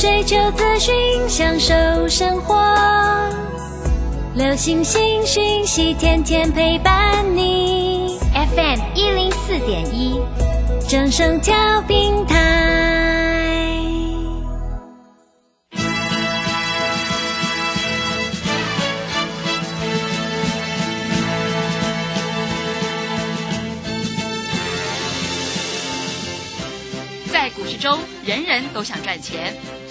追求资讯，享受生活。流星星讯息，天天陪伴你。FM 一零四点一，正声调平台。在股市中，人人都想赚钱，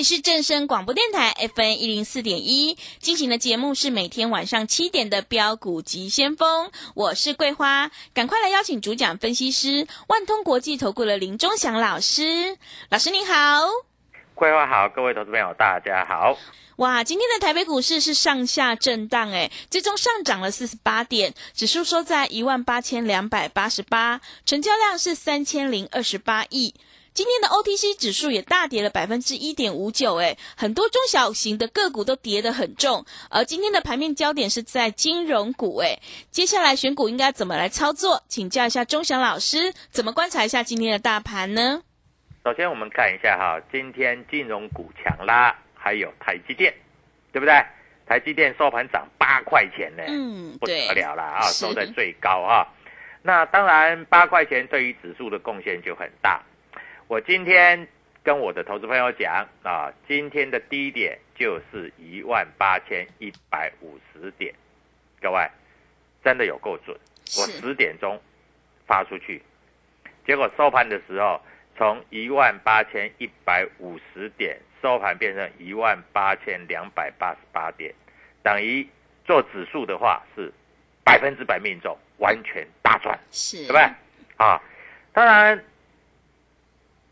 里是正声广播电台 FN 一零四点一进行的节目是每天晚上七点的标股及先锋，我是桂花，赶快来邀请主讲分析师万通国际投顾的林忠祥老师，老师您好。桂花好，各位投资朋友大家好。哇，今天的台北股市是上下震荡，诶，最终上涨了四十八点，指数收在一万八千两百八十八，成交量是三千零二十八亿。今天的 OTC 指数也大跌了百分之一点五九，哎，很多中小型的个股都跌得很重。而今天的盘面焦点是在金融股，哎，接下来选股应该怎么来操作？请教一下钟祥老师，怎么观察一下今天的大盘呢？首先我们看一下哈，今天金融股强拉，还有台积电，对不对？台积电收盘涨八块钱呢，嗯，不得了了啊，收在最高啊。那当然，八块钱对于指数的贡献就很大。我今天跟我的投资朋友讲啊，今天的低点就是一万八千一百五十点，各位真的有够准。我十点钟发出去，结果收盘的时候从一万八千一百五十点收盘变成一万八千两百八十八点，等于做指数的话是百分之百命中，完全大赚。是，对不对？啊，当然，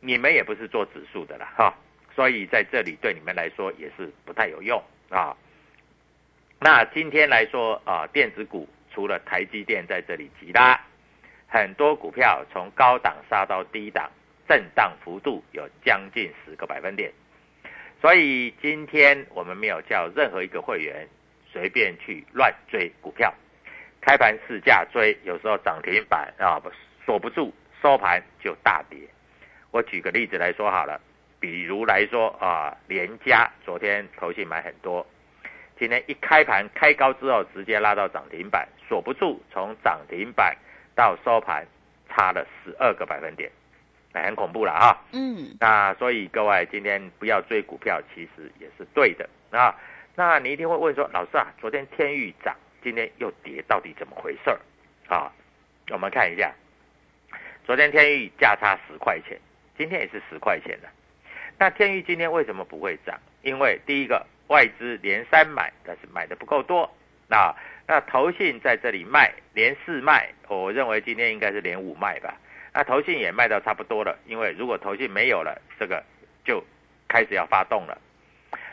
你们也不是做指数的啦，哈、所以在这里对你们来说也是不太有用啊。那今天来说啊，电子股除了台积电在这里急拉，很多股票从高档杀到低档，震荡幅度有将近十个百分点。所以今天我们没有叫任何一个会员随便去乱追股票，开盘市价追，有时候涨停板啊锁不住，收盘就大跌。我举个例子来说好了，比如来说啊，联家昨天投信买很多，今天一开盘开高之后直接拉到涨停板，锁不住，从涨停板到收盘差了十二个百分点，那，很恐怖了啊！嗯，那所以各位今天不要追股票，其实也是对的啊。那你一定会问说，老师啊，昨天天域涨，今天又跌，到底怎么回事儿啊？我们看一下，昨天天域价差十块钱，今天也是十块钱的。那天域今天为什么不会涨？因为第一个外资连三买，但是买的不够多那。那投信在这里卖，连四卖，我认为今天应该是连五卖吧。那投信也卖到差不多了，因为如果投信没有了，这个就开始要发动了。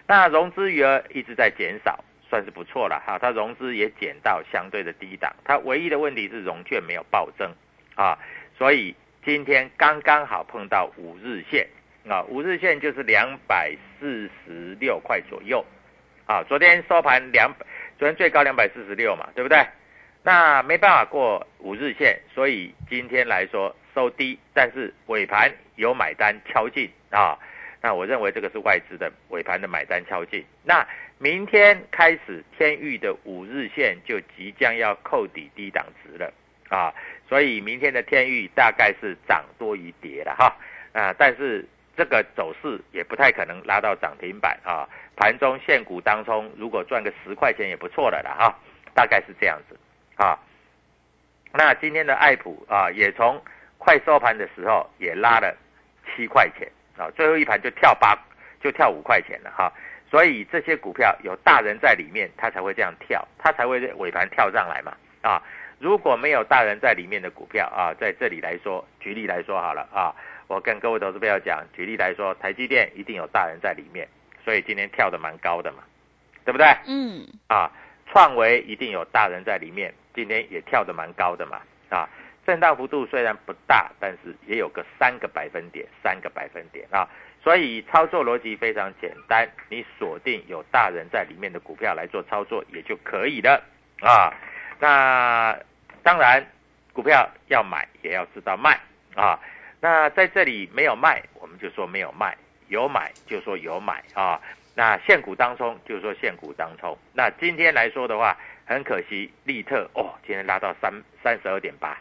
那融资余额一直在减少，算是不错了哈。它融资也减到相对的低档，它唯一的问题是融券没有暴增啊，所以今天刚刚好碰到五日线啊，五日线就是两百四十六块左右啊。昨天收盘两百，昨天最高两百四十六嘛，对不对？那没办法过五日线，所以今天来说收低，但是尾盘有买单敲进啊。那我认为这个是外资的尾盘的买单敲进。那明天开始，天域的五日线就即将要扣底低档值了啊，所以明天的天域大概是涨多于跌了哈啊，但是这个走势也不太可能拉到涨停板啊。盘中现股当中，如果赚个十块钱也不错了啦哈，大概是这样子啊。那今天的爱普啊，也从快收盘的时候也拉了七块钱啊，最后一盘就跳八，就跳五块钱了哈。所以这些股票有大人在里面，它才会这样跳，它才会尾盘跳上来嘛啊。如果没有大人在里面的股票啊，在这里来说，举例来说好了啊，我跟各位投资朋友讲，举例来说，台积电一定有大人在里面，所以今天跳的蛮高的嘛，对不对？嗯。啊，创维一定有大人在里面，今天也跳的蛮高的嘛，啊，震荡幅度虽然不大，但是也有个三个百分点，三个百分点啊。所以操作逻辑非常简单，你锁定有大人在里面的股票来做操作也就可以了啊。那当然，股票要买也要知道卖啊。那在这里没有卖，我们就说没有卖；有买就说有买啊。那现股当中就说现股当中。那今天来说的话，很可惜，利特哦，今天拉到三三十二点八，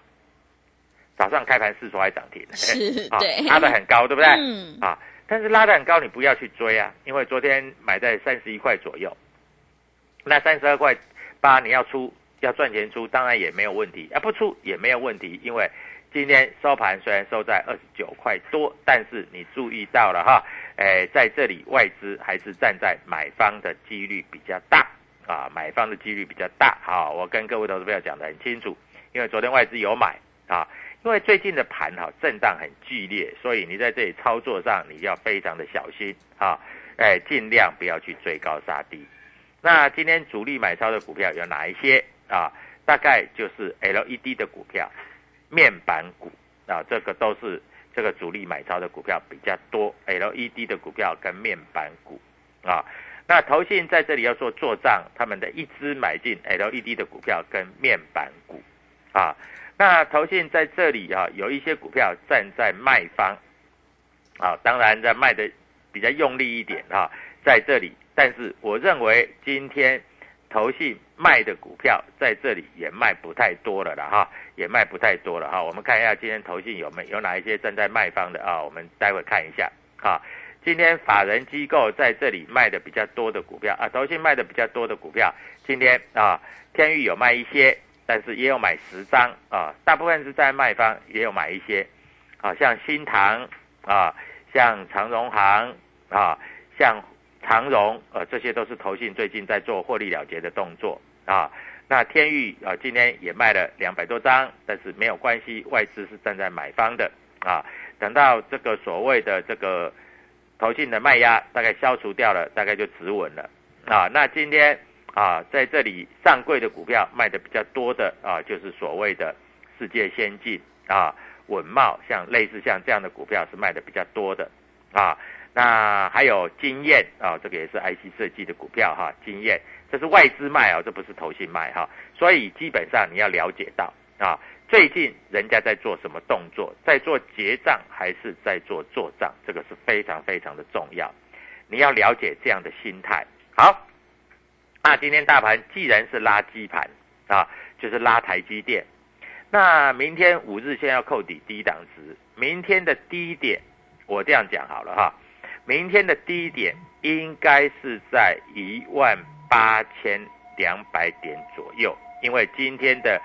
早上开盘四说还涨停，是，对，拉的很高，对不对？嗯，啊。但是拉的很高，你不要去追啊，因为昨天买在三十一块左右，那三十二块八你要出要赚钱出，当然也没有问题啊，不出也没有问题，因为今天收盘虽然收在二十九块多，但是你注意到了哈，诶，在这里外资还是站在买方的几率比较大啊，买方的几率比较大。好，我跟各位投资朋友讲得很清楚，因为昨天外资有买啊。因为最近的盘哈震荡很剧烈，所以你在这里操作上你要非常的小心啊，哎，尽量不要去追高杀低。那今天主力买超的股票有哪一些啊？大概就是 LED 的股票、面板股啊，这个都是这个主力买超的股票比较多。LED 的股票跟面板股啊，那投信在这里要做做账，他们的一支买进 LED 的股票跟面板股啊。那投信在这里啊，有一些股票站在卖方，啊，当然在卖的比较用力一点啊，在这里。但是我认为今天投信卖的股票在这里也卖不太多了了哈，也卖不太多了哈。我们看一下今天投信有没有哪一些正在卖方的啊？我们待会看一下啊。今天法人机构在这里卖的比较多的股票啊，投信卖的比较多的股票，今天啊，天域有卖一些。但是也有买十张啊，大部分是在卖方，也有买一些，啊，像新塘啊，像长荣行啊，像长荣，呃，这些都是投信最近在做获利了结的动作啊。那天域啊，今天也卖了两百多张，但是没有关系，外资是站在买方的啊。等到这个所谓的这个投信的卖压大概消除掉了，大概就止稳了啊。那今天。啊，在这里上柜的股票卖的比较多的啊，就是所谓的世界先进啊、稳茂，像类似像这样的股票是卖的比较多的啊。那还有经验啊，这个也是 IC 设计的股票哈，经验这是外资卖啊，这不是投信卖哈。所以基本上你要了解到啊，最近人家在做什么动作，在做结账还是在做做账，这个是非常非常的重要。你要了解这样的心态，好。那今天大盘既然是拉基盘啊，就是拉台积电。那明天五日线要扣底低档值，明天的低点我这样讲好了哈，明天的低点应该是在一万八千两百点左右，因为今天的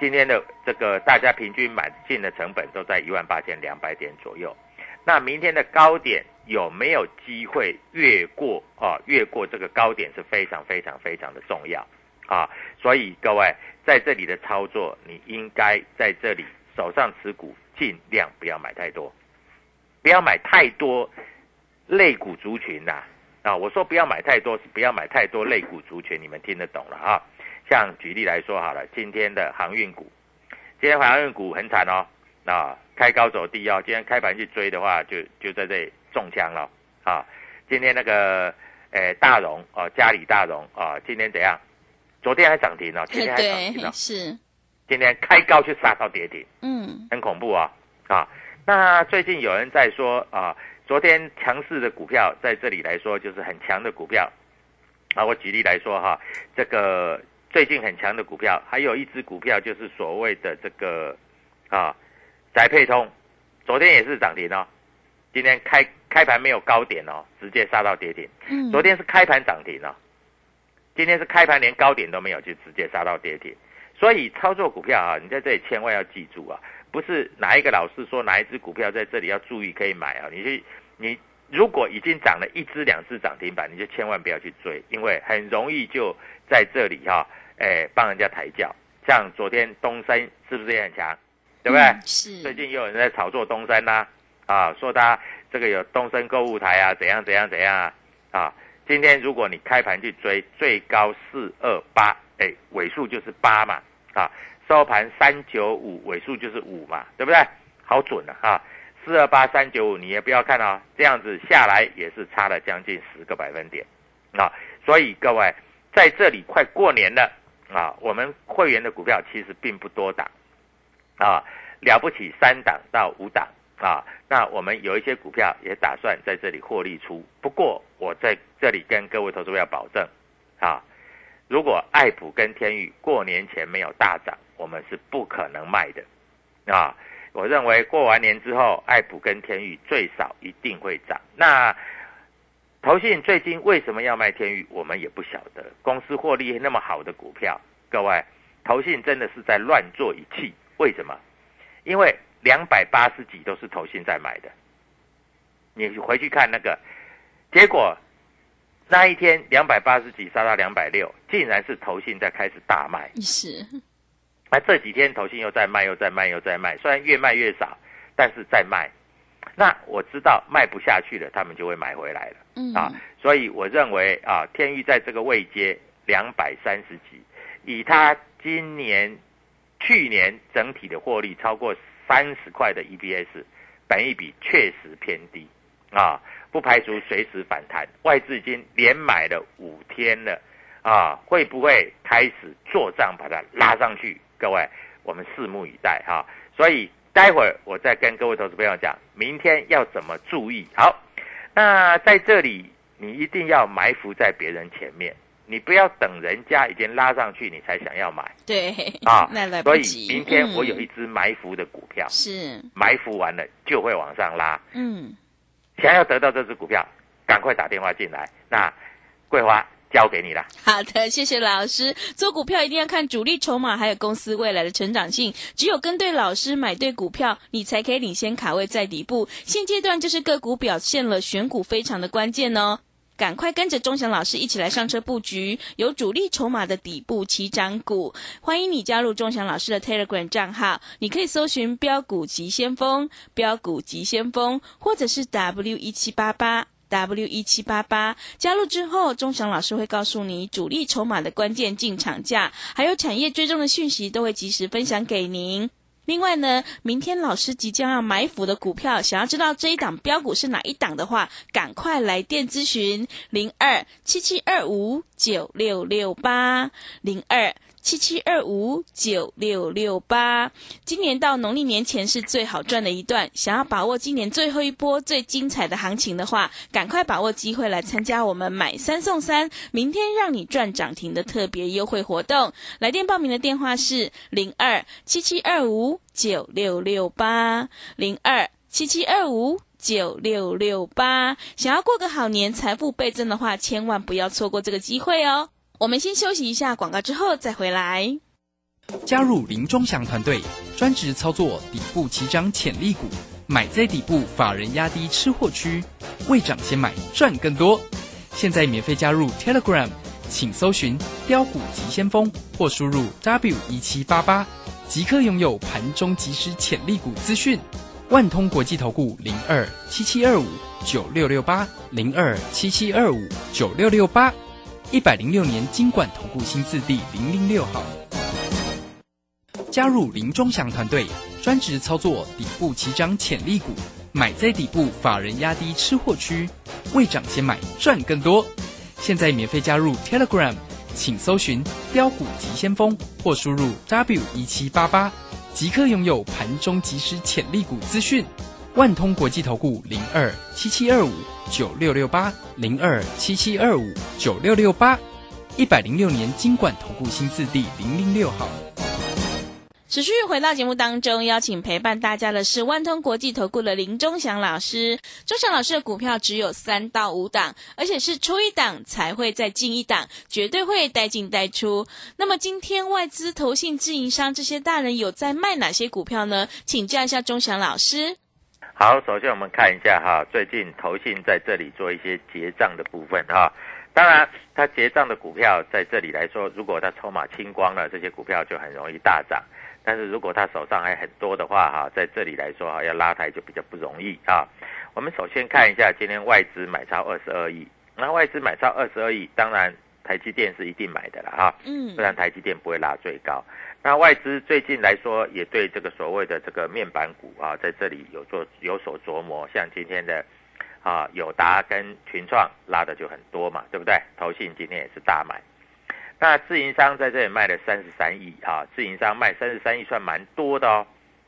今天的这个大家平均买进的成本都在一万八千两百点左右。那明天的高点。有没有机会越过啊？越过这个高点是非常非常非常的重要啊！所以各位在这里的操作，你应该在这里手上持股，尽量不要买太多，不要买太多类股族群呐啊！我说不要买太多，不要买太多类股族群，你们听得懂了啊？像举例来说好了，今天的航运股，今天航运股很惨哦啊！开高走低哦，今天开盘去追的话，就就在这里。中枪了啊！今天那个诶大荣哦，嘉里大荣啊，今天怎样？昨天还涨停哦，今天还涨停了，是。今天开高去杀到跌停，嗯，很恐怖啊啊！那最近有人在说啊，昨天强势的股票在这里来说就是很强的股票啊。我举例来说哈，这个最近很强的股票，还有一只股票就是所谓的这个啊，宅配通，昨天也是涨停哦。今天开开盘没有高点哦，直接杀到跌停。嗯昨天是开盘涨停哦，今天是开盘连高点都没有，就直接杀到跌停。所以操作股票啊，你在这里千万要记住啊，不是哪一个老师说哪一只股票在这里要注意可以买啊，你去你如果已经涨了一只两只涨停板，你就千万不要去追，因为很容易就在这里哈、哎帮人家抬轿。像昨天东升是不是也很强，对不对？嗯是最近又有人在炒作东升呐、啊，说他这个有东升购物台啊，怎样怎样怎样啊，啊，今天如果你开盘去追，最高四二八，哎，尾数就是八嘛，啊，收盘三九五，尾数就是五嘛，对不对？好准啊，啊，四二八三九五，你也不要看啊、这样子下来也是差了将近十个百分点，啊，所以各位在这里快过年了啊，我们会员的股票其实并不多档，啊，了不起三档到五档啊，那我们有一些股票也打算在这里获利出。不过我在这里跟各位投资要保证，啊，如果爱普跟天宇过年前没有大涨，我们是不可能卖的啊。我认为过完年之后，爱普跟天宇最少一定会涨。那投信最近为什么要卖天宇，我们也不晓得。公司获利那么好的股票，各位，投信真的是在乱做一气。为什么？因为两百八十几都是投信在买的，你回去看那个结果，那一天两百八十几杀到两百六，竟然是投信在开始大卖。是那这几天投信又在卖，又在卖，又在卖，虽然越卖越少，但是在卖。那我知道卖不下去了，他们就会买回来了。嗯啊，所以我认为啊，天域在这个位阶两百三十几，以它今年、去年整体的获利超过三十块的 EPS，本益比确实偏低啊，不排除随时反弹。外资已经连买了五天了啊，会不会开始做账把它拉上去？各位，我们拭目以待哈、所以待会儿我再跟各位投资朋友讲，明天要怎么注意。好。那在这里，你一定要埋伏在别人前面，你不要等人家已经拉上去，你才想要买对啊。那来所以。明天我有嗯一只埋伏的股票，是埋伏完了就会往上拉。嗯想要得到这只股票，赶快打电话进来。那桂花交给你了。好的，谢谢老师。做股票一定要看主力筹码，还有公司未来的成长性。只有跟对老师，买对股票，你才可以领先卡位在底部。现阶段就是个股表现了，选股非常的关键哦。赶快跟着钟祥老师一起来上车布局有主力筹码的底部起涨股，欢迎你加入钟祥老师的 Telegram 账号，你可以搜寻“标股急先锋”、“标股急先锋”，或者是 W 一七八八。W 一七八八加入之后，钟祥老师会告诉你主力筹码的关键进场价，还有产业追踪的讯息，都会及时分享给您。另外呢，明天老师即将要埋伏的股票，想要知道这一档标股是哪一档的话，赶快来电咨询零二七七二五九六六八零二。七七二五九六六八，今年到农历年前是最好赚的一段。想要把握今年最后一波最精彩的行情的话，赶快把握机会来参加我们买三送三，明天让你赚涨停的特别优惠活动。来电报名的电话是零二七七二五九六六八零二七七二五。九六六八，想要过个好年，财富倍增的话，千万不要错过这个机会哦。我们先休息一下广告，之后再回来。加入林忠祥团队，专职操作底部起涨潜力股，买在底部，法人压低吃货区，未涨先买赚更多。现在免费加入 Telegram，请搜寻“标股急先锋”或输入 W 一七八八，即刻拥有盘中即时潜力股资讯。万通国际投顾零二七七二五九六六八零二七七二五九六六八，一百零六年经管投顾新字第零零六号。加入林忠祥团队，专职操作底部起涨潜力股，买在底部，法人压低吃货区，未涨先买赚更多。现在免费加入 Telegram，请搜寻“标股急先锋”或输入 W 一七八八，即刻拥有盘中即时潜力股资讯。万通国际投顾零二七七二五九六六八零二七七二五九六六八，一百零六年经管投顾新字第零零六号。持续回到节目当中，邀请陪伴大家的是万通国际投顾的林忠祥老师。忠祥老师的股票只有三到五档，而且是出一档才会再进一档，绝对会带进带出。那么今天外资、投信、自营商这些大人有在卖哪些股票呢？请教一下忠祥老师。好，首先我们看一下哈，最近投信在这里做一些结账的部分哈。当然，它结账的股票在这里来说，如果它筹码清光了，这些股票就很容易大涨。但是如果他手上还很多的话，哈，在这里来说哈，要拉抬就比较不容易啊。我们首先看一下今天外资买超二十二亿，那外资买超二十二亿，当然台积电是一定买的了哈，嗯，不然台积电不会拉最高。那外资最近来说，也对这个所谓的这个面板股啊，在这里有做有所琢磨，像今天的啊友达跟群创拉的就很多嘛，对不对？投信今天也是大买。那自营商在这里卖了三十三亿啊，自营商卖三十三亿算蛮多的哦，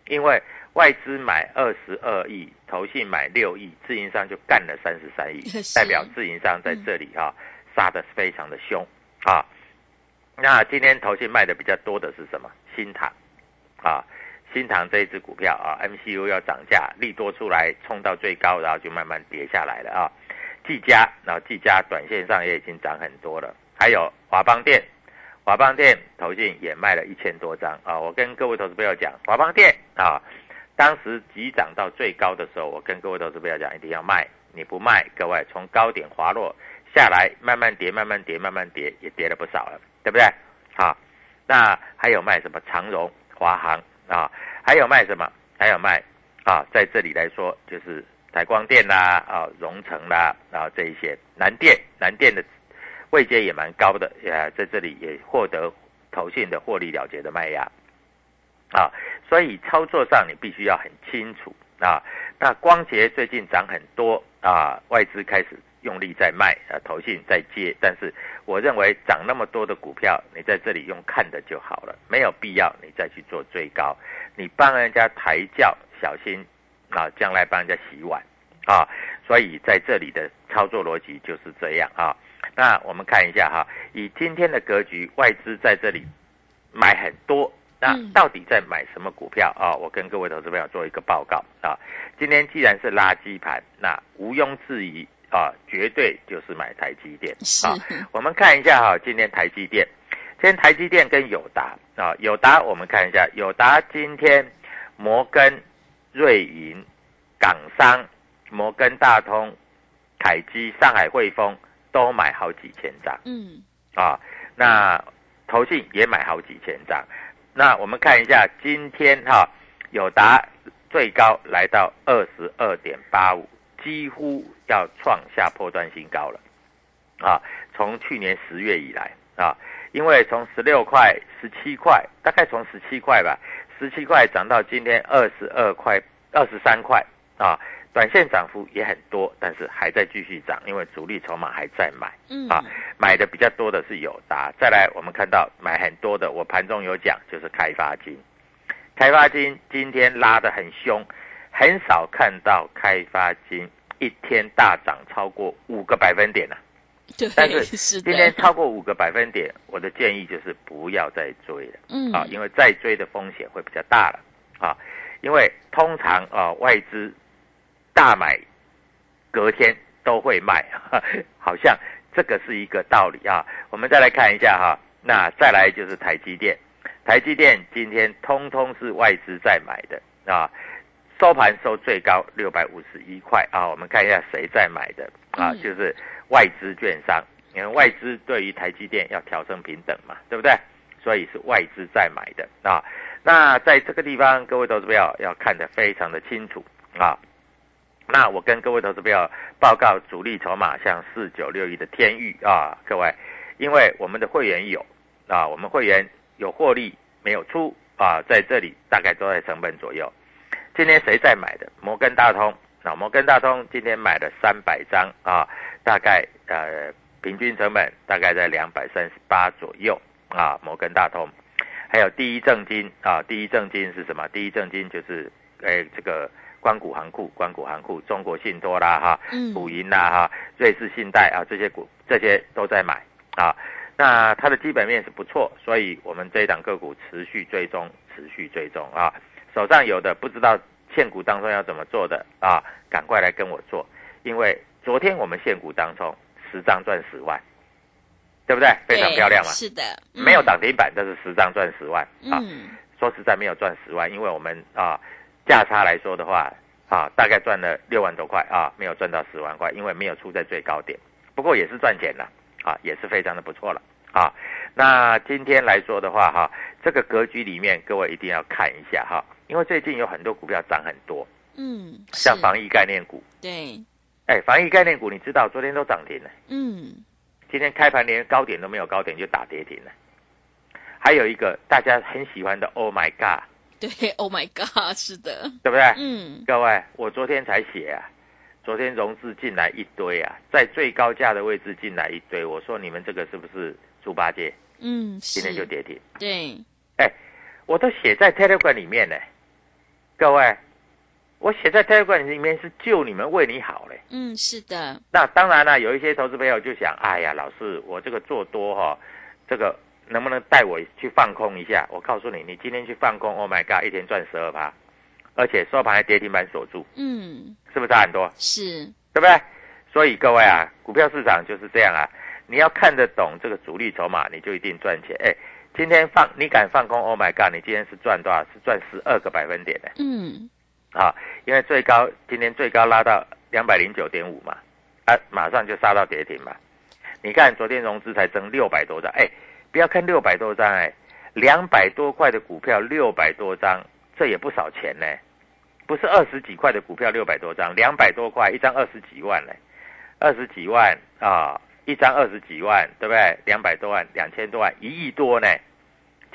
因为外资买二十二亿，投信买六亿，自营商就干了三十三亿，代表自营商在这里哈杀的非常的凶啊。那今天投信卖的比较多的是什么？新塘啊，新塘这一只股票啊，MCU 要涨价，利多出来冲到最高，然后就慢慢跌下来了啊。技嘉，然后技嘉短线上也已经涨很多了。还有华邦店，华邦店投信也卖了一千多张啊！我跟各位投资朋友讲，华邦店啊，当时急涨到最高的时候，我跟各位投资朋友讲，一定要卖，你不卖，各位从高点滑落下来，慢慢跌，慢慢跌，慢慢跌，也跌了不少了，对不对？好，那还有卖什么长荣、华航啊？还有卖什么？还有卖啊，在这里来说，就是台光电啦，啊，荣成啦，然后这一些南电，南电的。位阶也蛮高的，呃，在这里也获得投信的获利了结的卖压，啊，所以操作上你必须要很清楚啊。那光捷最近涨很多啊，外资开始用力在卖，啊，投信在接，但是我认为涨那么多的股票，你在这里用看的就好了，没有必要你再去做追高，你帮人家抬轿，小心啊，将来帮人家洗碗啊。所以在这里的操作逻辑就是这样啊。那我们看一下哈，以今天的格局，外资在这里买很多，那到底在买什么股票啊？我跟各位投资朋友做一个报告啊。今天既然是垃圾盘，那毋庸置疑啊，绝对就是买台积电啊。我们看一下哈，今天台积电，今天台积电跟友达啊，友达我们看一下，友达今天摩根、瑞银、港商、摩根大通、凯基、上海汇丰。都买好几千张，嗯，啊，那投信也买好几千张，那我们看一下今天哈，友达最高来到二十二点八五，几乎要创下破断新高了，啊，从去年十月以来啊，因为从十六块、十七块，大概从十七块吧，十七块涨到今天二十二块、二十三块啊。短线涨幅也很多，但是还在继续涨，因为主力筹码还在买，嗯啊，买的比较多的是友达。再来，我们看到买很多的，我盘中有讲，就是开发金。开发金今天拉得很凶，很少看到开发金一天大涨超过五个百分点呢。对，但是今天超过五个百分点，我的建议就是不要再追了，嗯啊，因为再追的风险会比较大了啊，因为通常啊外资。大买，隔天都会卖，好像这个是一个道理啊。我们再来看一下哈，那再来就是台积电，台积电今天通通是外资在买的啊，收盘收最高六百五十一块啊。我们看一下谁在买的啊，就是外资券商，因为外资对于台积电要调升平等嘛，对不对？所以是外资在买的啊。那在这个地方，各位投资票要看得非常的清楚啊。那我跟各位投资朋友报告主力筹码，像四九六一的天域啊，各位，因为我们的会员有啊，我们会员有获利没有出啊，在这里大概都在成本左右。今天谁在买的？摩根大通啊，摩根大通今天买了三百张啊，大概呃平均成本大概在两百三十八左右啊。摩根大通，还有第一证金啊，第一证金是什么？第一证金就是诶这个。关谷行库、关谷行库、中国信托啦哈，股银啦哈，瑞士信贷啊，这些股这些都在买啊。那它的基本面是不错，所以我们这一档个股持续追踪，持续追踪啊。手上有的不知道现股当中要怎么做的啊，赶快来跟我做，因为昨天我们现股当中十张赚十万，对不对？非常漂亮嘛。是的，嗯没有涨停板，但是十张赚十万啊。嗯，说实在没有赚十万，因为我们啊价差来说的话啊，大概赚了六万多块啊，没有赚到十万块，因为没有出在最高点。不过也是赚钱了啊，也是非常的不错了啊。那今天来说的话哈，这个格局里面各位一定要看一下哈，因为最近有很多股票涨很多，嗯，像防疫概念股，对，哎，防疫概念股你知道昨天都涨停了，嗯，今天开盘连高点都没有高点就打跌停了。还有一个大家很喜欢的 Oh my God，对，Oh my God，是的，对不对？嗯，各位，我昨天才写啊，昨天融资进来一堆啊，在最高价的位置进来一堆，我说你们这个是不是猪八戒？嗯，今天就跌停，对，哎我都写在 Telegram 里面呢。各位，我写在 Telegram 里面是救你们，为你好嘞。嗯，是的，那当然了，有一些投资朋友就想，哎呀，老师，我这个做多哈、这个能不能带我去放空一下？我告诉你，你今天去放空，Oh my God，一天赚十二趴，而且收盘还跌停板锁住，嗯，是不是差很多？是，对不对？所以各位啊，股票市场就是这样啊，你要看得懂这个主力筹码，你就一定赚钱。哎，今天放你敢放空？Oh my God！你今天是赚多少？是赚十二个百分点的嗯，啊！因为最高今天最高拉到两百零九点五嘛，啊，马上就杀到跌停嘛。你看昨天融资才增六百多张，哎，不要看六百多张，哎，两百多块的股票六百多张，这也不少钱呢。不是二十几块的股票六百多张，两百多块一张二十几万嘞，二十几万啊，一张二十几万，对不对？两百多万，两千多万，一亿多呢。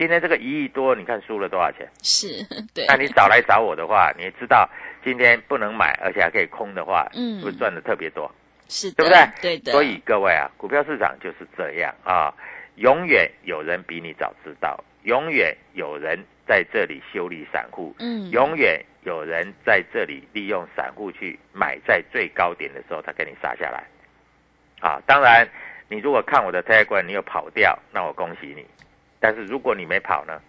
今天这个一亿多，你看输了多少钱？是，对，那你早来找我的话，你知道今天不能买，而且还可以空的话，嗯是不是赚的特别多？是的，对不对？对的，所以各位啊，股票市场就是这样啊，永远有人比你早知道，永远有人在这里修理散户，嗯，永远有人在这里利用散户去买在最高点的时候，他给你杀下来。啊，当然，你如果看我的 Telegram 你有跑掉，那我恭喜你。但是如果你没跑呢？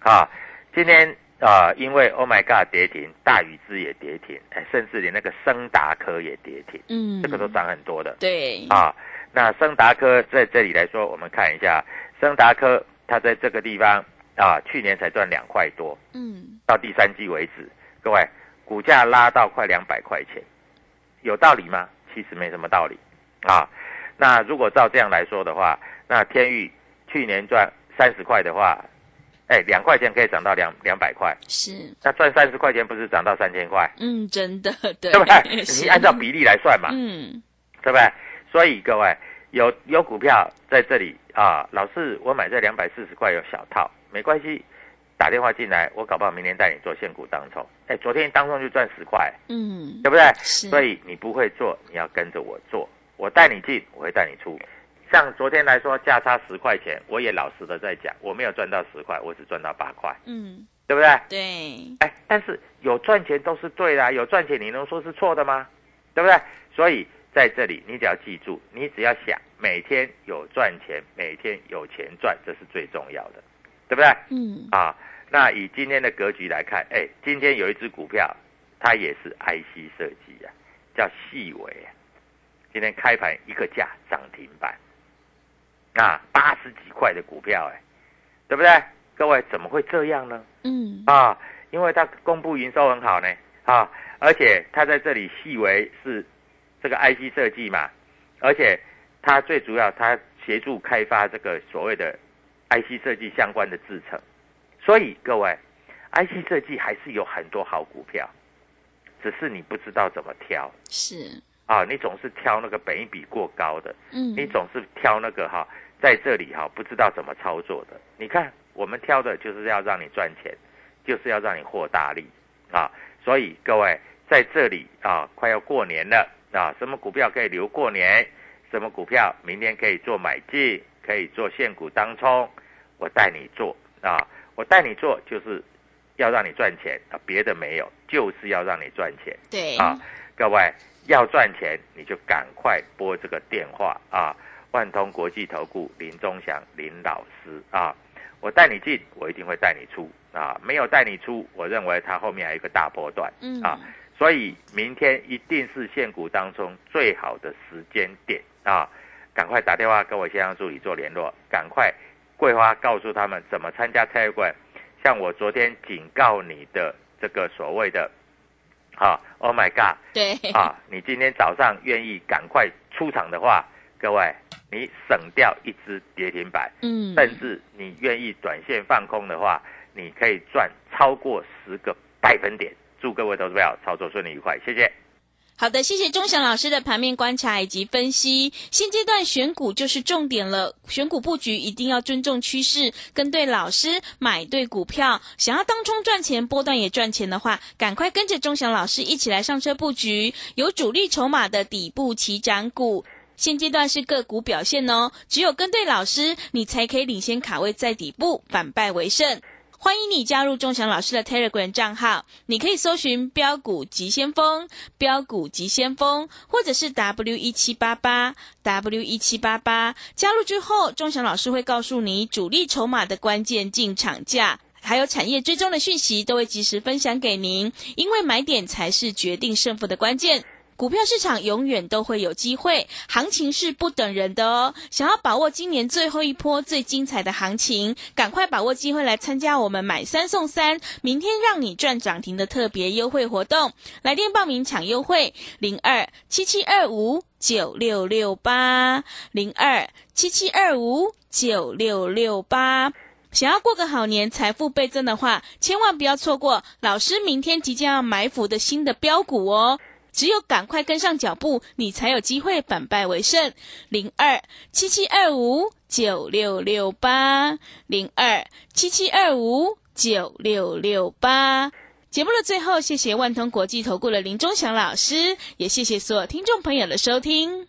啊，今天啊，因为 Oh my God 跌停，大禹之也跌停，哎，甚至连那个升达科也跌停，嗯，这个都涨很多的。对，啊，那升达科在这里来说，我们看一下，升达科它在这个地方啊，去年才赚两块多，嗯，到第三季为止，各位股价拉到快两百块钱，有道理吗？其实没什么道理啊。那如果照这样来说的话，那天域去年赚三十块的话，哎，两块钱可以涨到两两百块，是，那赚三十块钱不是涨到三千块，嗯，真的，对，对不对？你按照比例来算嘛，嗯，对不对？所以各位有有股票在这里啊，老是我买这两百四十块有小套，没关系，打电话进来，我搞不好明天带你做现股当冲。哎，昨天当冲就赚十块，嗯，对不对？是，所以你不会做，你要跟着我做，我带你进，我会带你出。像昨天来说，价差十块钱，我也老实的在讲，我没有赚到十块，我只赚到八块，嗯，对不对？对，哎，但是有赚钱都是对的啊，有赚钱你能说是错的吗？对不对？所以在这里，你只要记住，你只要想每天有赚钱，每天有钱赚，这是最重要的，对不对？嗯，啊，那以今天的格局来看，哎，今天有一只股票，它也是 IC 设计啊，叫细微啊，今天开盘一个价涨停板，啊，八十几块的股票，哎，对不对？各位怎么会这样呢？嗯，啊，因为它公布营收很好呢，啊，而且它在这里细为是这个 IC 设计嘛，而且它最主要它协助开发这个所谓的 IC 设计相关的制程，所以各位 IC 设计还是有很多好股票，只是你不知道怎么挑。是，啊，你总是挑那个本益比过高的，嗯，你总是挑那个哈，在这里哈不知道怎么操作的。你看，我们挑的就是要让你赚钱，就是要让你获大利啊。所以各位在这里啊，快要过年了啊，什么股票可以留过年？什么股票明天可以做买进，可以做现股当冲？我带你做啊，我带你做就是要让你赚钱啊，别的没有，就是要让你赚钱。对，啊，各位要赚钱，你就赶快拨这个电话啊！万通国际投顾林忠祥林老师啊，我带你进，我一定会带你出啊，没有带你出，我认为它后面还有一个大波段嗯啊，所以明天一定是现股当中最好的时间点啊，赶快打电话跟我先生助理做联络，赶快桂花告诉他们怎么参加菜馆，像我昨天警告你的这个所谓的。啊，Oh my God！对，啊，你今天早上愿意赶快出场的话，各位，你省掉一只跌停板，嗯，甚至你愿意短线放空的话，你可以赚超过十个百分点。祝各位投资朋友操作顺利愉快，谢谢。好的，谢谢钟祥老师的盘面观察以及分析。现阶段选股就是重点了，选股布局一定要尊重趋势，跟对老师，买对股票。想要当冲赚钱，波段也赚钱的话，赶快跟着钟祥老师一起来上车布局，有主力筹码的底部起涨股。现阶段是个股表现哦，只有跟对老师，你才可以领先卡位在底部，反败为胜。欢迎你加入钟祥老师的 Telegram 账号，你可以搜寻“标股急先锋”、“标股急先锋”，或者是 W 一七八八 W 一七八八。加入之后，钟祥老师会告诉你主力筹码的关键进场价。还有产业追踪的讯息，都会及时分享给您，因为买点才是决定胜负的关键。股票市场永远都会有机会，行情是不等人的哦。想要把握今年最后一波最精彩的行情，赶快把握机会来参加我们买三送三，明天让你赚涨停的特别优惠活动。来电报名抢优惠，零二七七二五九六六八，零二七七二五九六六八。想要过个好年，财富倍增的话，千万不要错过老师明天即将要埋伏的新的标股哦。只有赶快跟上脚步，你才有机会反败为胜。零二七七二五九六六八，零二七七二五九六六八。节目的最后，谢谢万通国际投顾的林忠祥老师，也谢谢所有听众朋友的收听。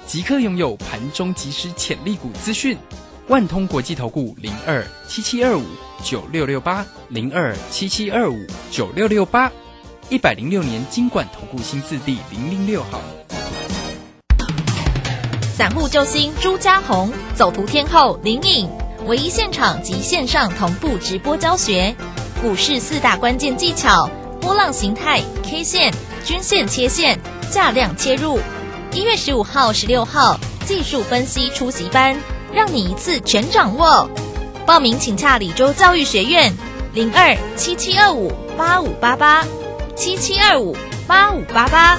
即刻拥有盘中即时潜力股资讯，万通国际投顾零二七七二五九六六八零二七七二五九六六八，一百零六年经管投顾新字第零零六号。散户救星朱家红，走图天后林颖，唯一现场及线上同步直播教学，股市四大关键技巧：波浪形态、K 线、均线切线、价量切入。一月十五号、十六号技术分析出席班，让你一次全掌握。报名请洽李州教育学院，零二七七二五八五八八七七二五八五八八。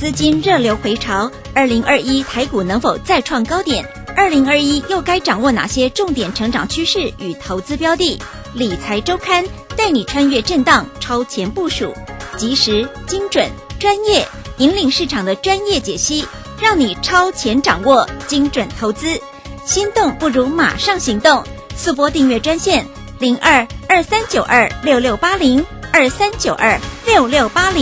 资金热流回潮，二零二一台股能否再创高点？二零二一又该掌握哪些重点成长趋势与投资标的？理财周刊带你穿越震荡，超前部署，及时精准。专业引领市场的专业解析，让你超前掌握精准投资。心动不如马上行动，速播订阅专线零二二三九二六六八零二三九二六六八零。